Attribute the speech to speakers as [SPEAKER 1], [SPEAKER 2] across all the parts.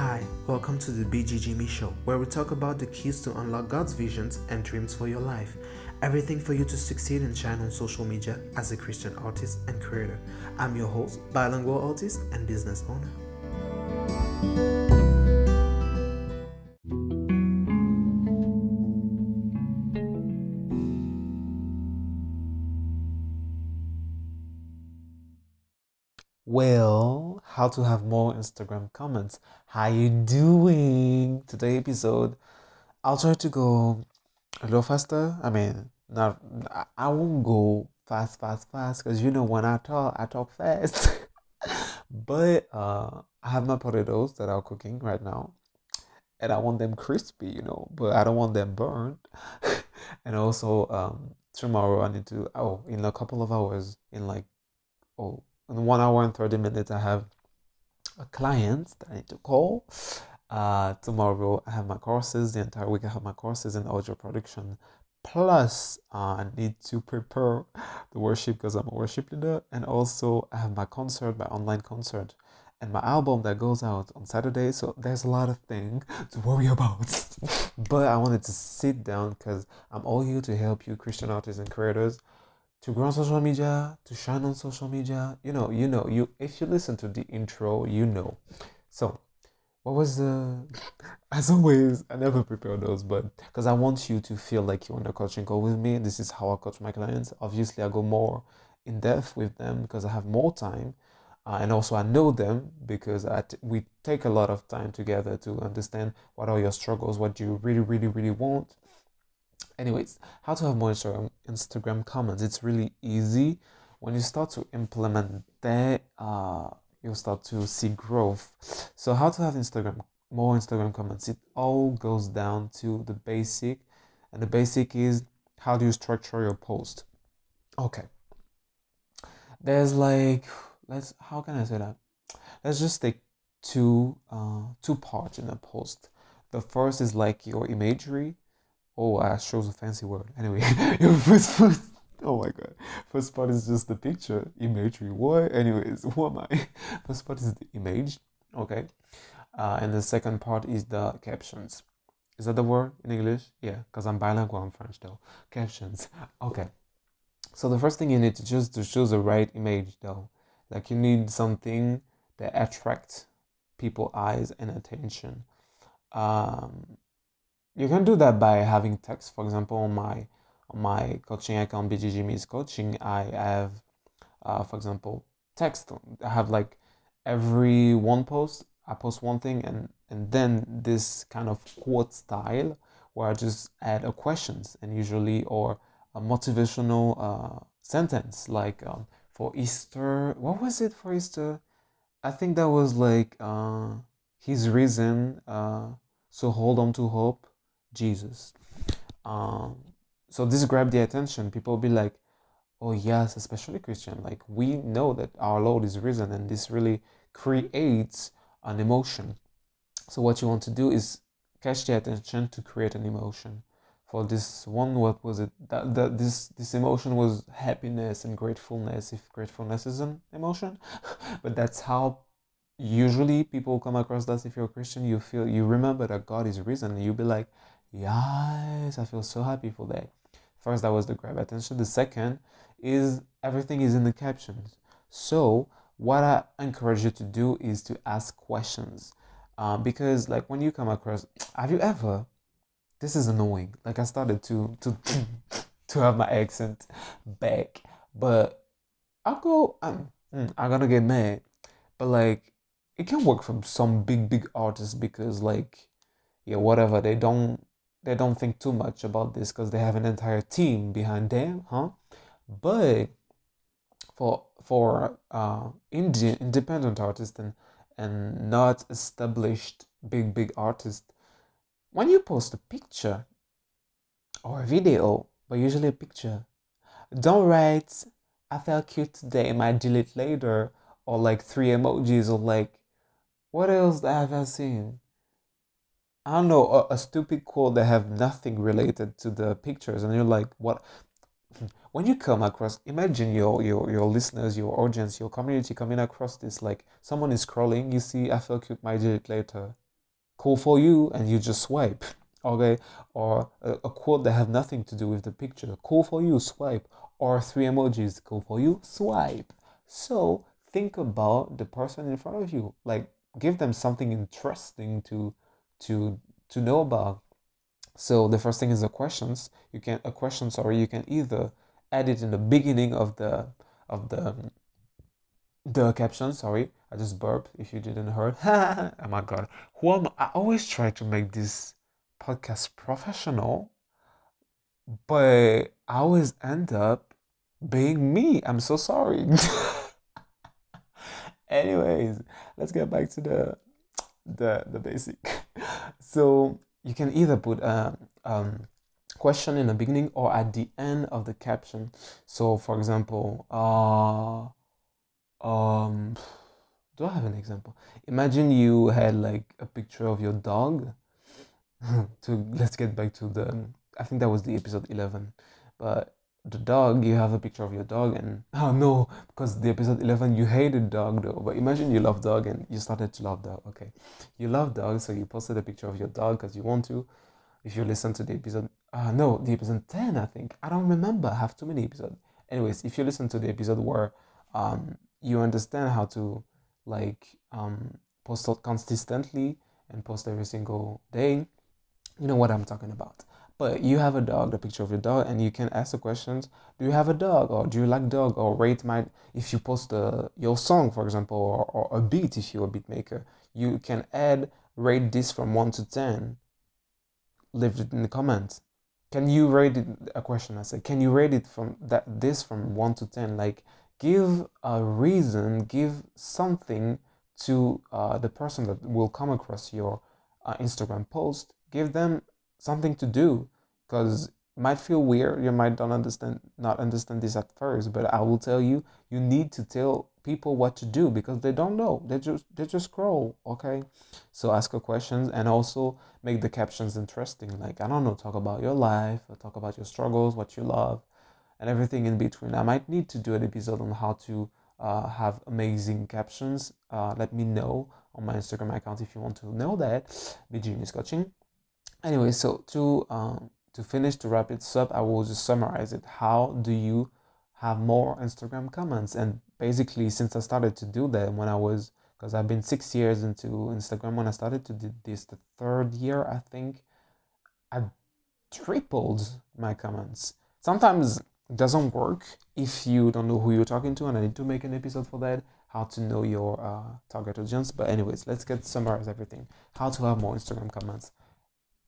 [SPEAKER 1] Hi, welcome to the BGJimy show, where we talk about the keys to unlock God's visions and dreams for your life. Everything for you to succeed and shine on social media as a Christian artist and creator. I'm your host, bilingual artist and business owner. Well, how to have more Instagram comments. How you doing? Today episode, I'll try to go a little faster. I mean, not I- won't go fast, fast, fast because you know when I talk, I talk fast. but uh, I have my potatoes that are cooking right now, and I want them crispy, you know, but I don't want them burned. and also, um, tomorrow I need to. Oh, in a couple of hours, in like oh, in one hour and thirty minutes, I have a client that I need to call. Uh, tomorrow I have my courses. The entire week I have my courses in audio production. Plus, uh, I need to prepare the worship because I'm a worship leader, and also I have my concert, my online concert, and my album that goes out on Saturday. So there's a lot of things to worry about. but I wanted to sit down because I'm all here to help you, Christian artists and creators, to grow on social media, to shine on social media. You know, you know, you if you listen to the intro, you know. So what was the as always i never prepare those but because i want you to feel like you're on a coaching call with me this is how i coach my clients obviously i go more in depth with them because i have more time uh, and also i know them because t- we take a lot of time together to understand what are your struggles what you really really really want anyways how to have more instagram comments it's really easy when you start to implement that uh you'll start to see growth. So how to have Instagram more Instagram comments? It all goes down to the basic, and the basic is how do you structure your post? Okay. There's like let's how can I say that? Let's just take two uh two parts in a post. The first is like your imagery. Oh, I chose a fancy word. Anyway, your first first Oh my god. First part is just the picture, imagery. What? Anyways, who am I? First part is the image, okay? Uh, and the second part is the captions. Is that the word in English? Yeah, because I'm bilingual in French though. Captions. Okay. So the first thing you need to just to choose the right image though. Like you need something that attracts people eyes and attention. Um, you can do that by having text. For example, on my on my coaching account BGJimy's Coaching, I have, uh, for example, text. I have like every one post, I post one thing, and and then this kind of quote style where I just add a questions and usually or a motivational uh, sentence like um, for Easter. What was it for Easter? I think that was like uh, his reason. Uh, so hold on to hope, Jesus. Um, so this grabbed the attention. People be like, oh yes, especially Christian. Like we know that our Lord is risen, and this really creates an emotion. So what you want to do is catch the attention to create an emotion. For this one, what was it? That, that this this emotion was happiness and gratefulness. If gratefulness is an emotion, but that's how usually people come across that. If you're a Christian, you feel you remember that God is risen, and you'll be like, yes, I feel so happy for that. First, that was the grab attention. The second is everything is in the captions. So, what I encourage you to do is to ask questions. Uh, because, like, when you come across, have you ever, this is annoying. Like, I started to, to, to have my accent back, but I'll go, I'm, I'm gonna get mad. But, like, it can work from some big, big artists because, like, yeah, whatever, they don't they don't think too much about this because they have an entire team behind them, huh? But for for uh, indie independent artists and and not established big big artists, when you post a picture or a video, but usually a picture, don't write "I felt cute today," might delete later, or like three emojis or like what else have I seen? I don't know, a, a stupid quote that have nothing related to the pictures, and you're like, what? When you come across, imagine your your your listeners, your audience, your community coming across this, like someone is scrolling, you see, I feel cute, might do it later. cool for you and you just swipe okay or a, a, quote that have nothing to do with the picture cool for you swipe or three emojis cool for you swipe so think about the person in front of you like give them something interesting to to to know about. So the first thing is the questions. You can a question sorry you can either add it in the beginning of the of the um, the caption sorry. I just burped if you didn't heard oh my god. Who am i always try to make this podcast professional but i always end up being me. I'm so sorry. Anyways let's get back to the the the basic so you can either put a um, question in the beginning or at the end of the caption. So for example uh um do i have an example? Imagine you had like a picture of your dog. To let's get back to the i think that was the episode 11 but the dog you have a picture of your dog and oh no because the episode 11 you hated dog though. But imagine you love dog and you started to love dog okay? You love dog so you posted a picture of your dog because you want to. If you listen to the episode uh no the episode 10 i think. I don't remember i have too many episodes. Anyways if you listen to the episode where um you understand how to like um post consistently and post every single day you know what i'm talking about but you have a dog, the picture of your dog, and you can ask the questions: Do you have a dog, or do you like dog, or rate my? If you post the, your song, for example, or, or a beat, if you're a beat maker, you can add rate this from one to ten. Leave it in the comments. Can you rate it? A question I said. Can you rate it from that this from one to ten? Like give a reason, give something to uh, the person that will come across your uh, Instagram post. Give them something to do because might feel weird you might not understand not understand this at first but i will tell you you need to tell people what to do because they don't know. They just they just scroll okay? So ask a questions and also make the captions interesting like i don't know talk about your life or talk about your struggles what you love and everything in between. I might need to do an episode on how to uh, have amazing captions uh, let me know on my instagram account if you want to know that. bgjimyis coaching anyway so to um, to finish to wrap it up i will just summarize it. How do you have more instagram comments? And basically since i started to do that when i was because i've been six years into instagram when i started to do this the third year i think i tripled my comments. Sometimes it doesn't work if you don't know who you're talking to and i need to make an episode for that how to know your uh, target audience. But anyways let's get summarize everything. How to have more instagram comments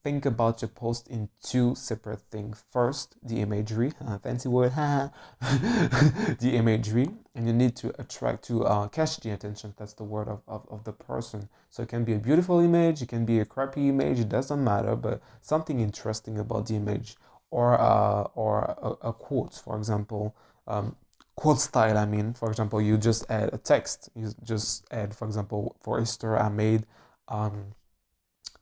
[SPEAKER 1] think about your post in two separate things. First, the imagery, uh, fancy word, the imagery, and you need to attract to uh, catch the attention. That's the word of, of, of the person. So it can be a beautiful image, it can be a crappy image, it doesn't matter, but something interesting about the image or uh, or a, a quote, for example. Um, quote style i mean for example you just add a text you just add for example for easter i made um,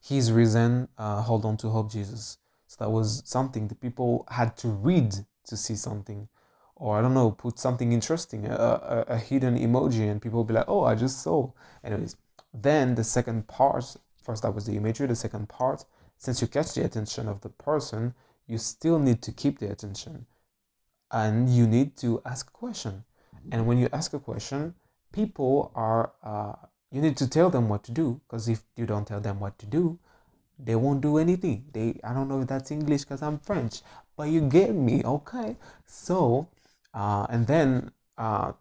[SPEAKER 1] He's risen, uh, hold on to hope Jesus. So that was something the people had to read to see something. Or I don't know, put something interesting, a, a, a hidden emoji, and people be like, oh, I just saw. Anyways, then the second part, first that was the imagery, the second part, since you catch the attention of the person, you still need to keep the attention. And you need to ask a question. And when you ask a question, people are uh, you need to tell them what to do because if you don't tell them what to do they won't do anything. They i don't know if that's english because i'm french but you get me okay? So uh, and then uh,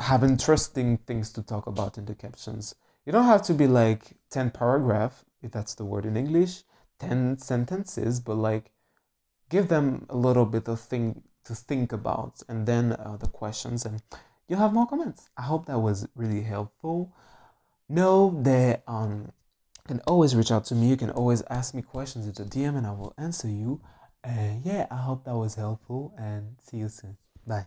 [SPEAKER 1] have interesting things to talk about in the captions. You don't have to be like 10 paragraph if that's the word in english 10 sentences but like give them a little bit of thing to think about and then uh, the questions and you'll have more comments. I hope that was really helpful know that um can always reach out to me. You can always ask me questions in the DM and I will answer you. And yeah, I hope that was helpful and see you soon. Bye.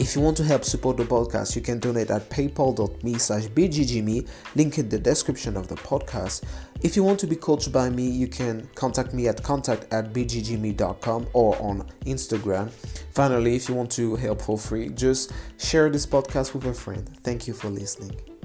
[SPEAKER 1] If you want to help support the podcast, you can donate at paypal.me slash bgjimy, link in the description of the podcast. If you want to be coached by me, you can contact me at contact at bgjimy.com or on Instagram. Finally, if you want to help for free, just share this podcast with a friend. Thank you for listening.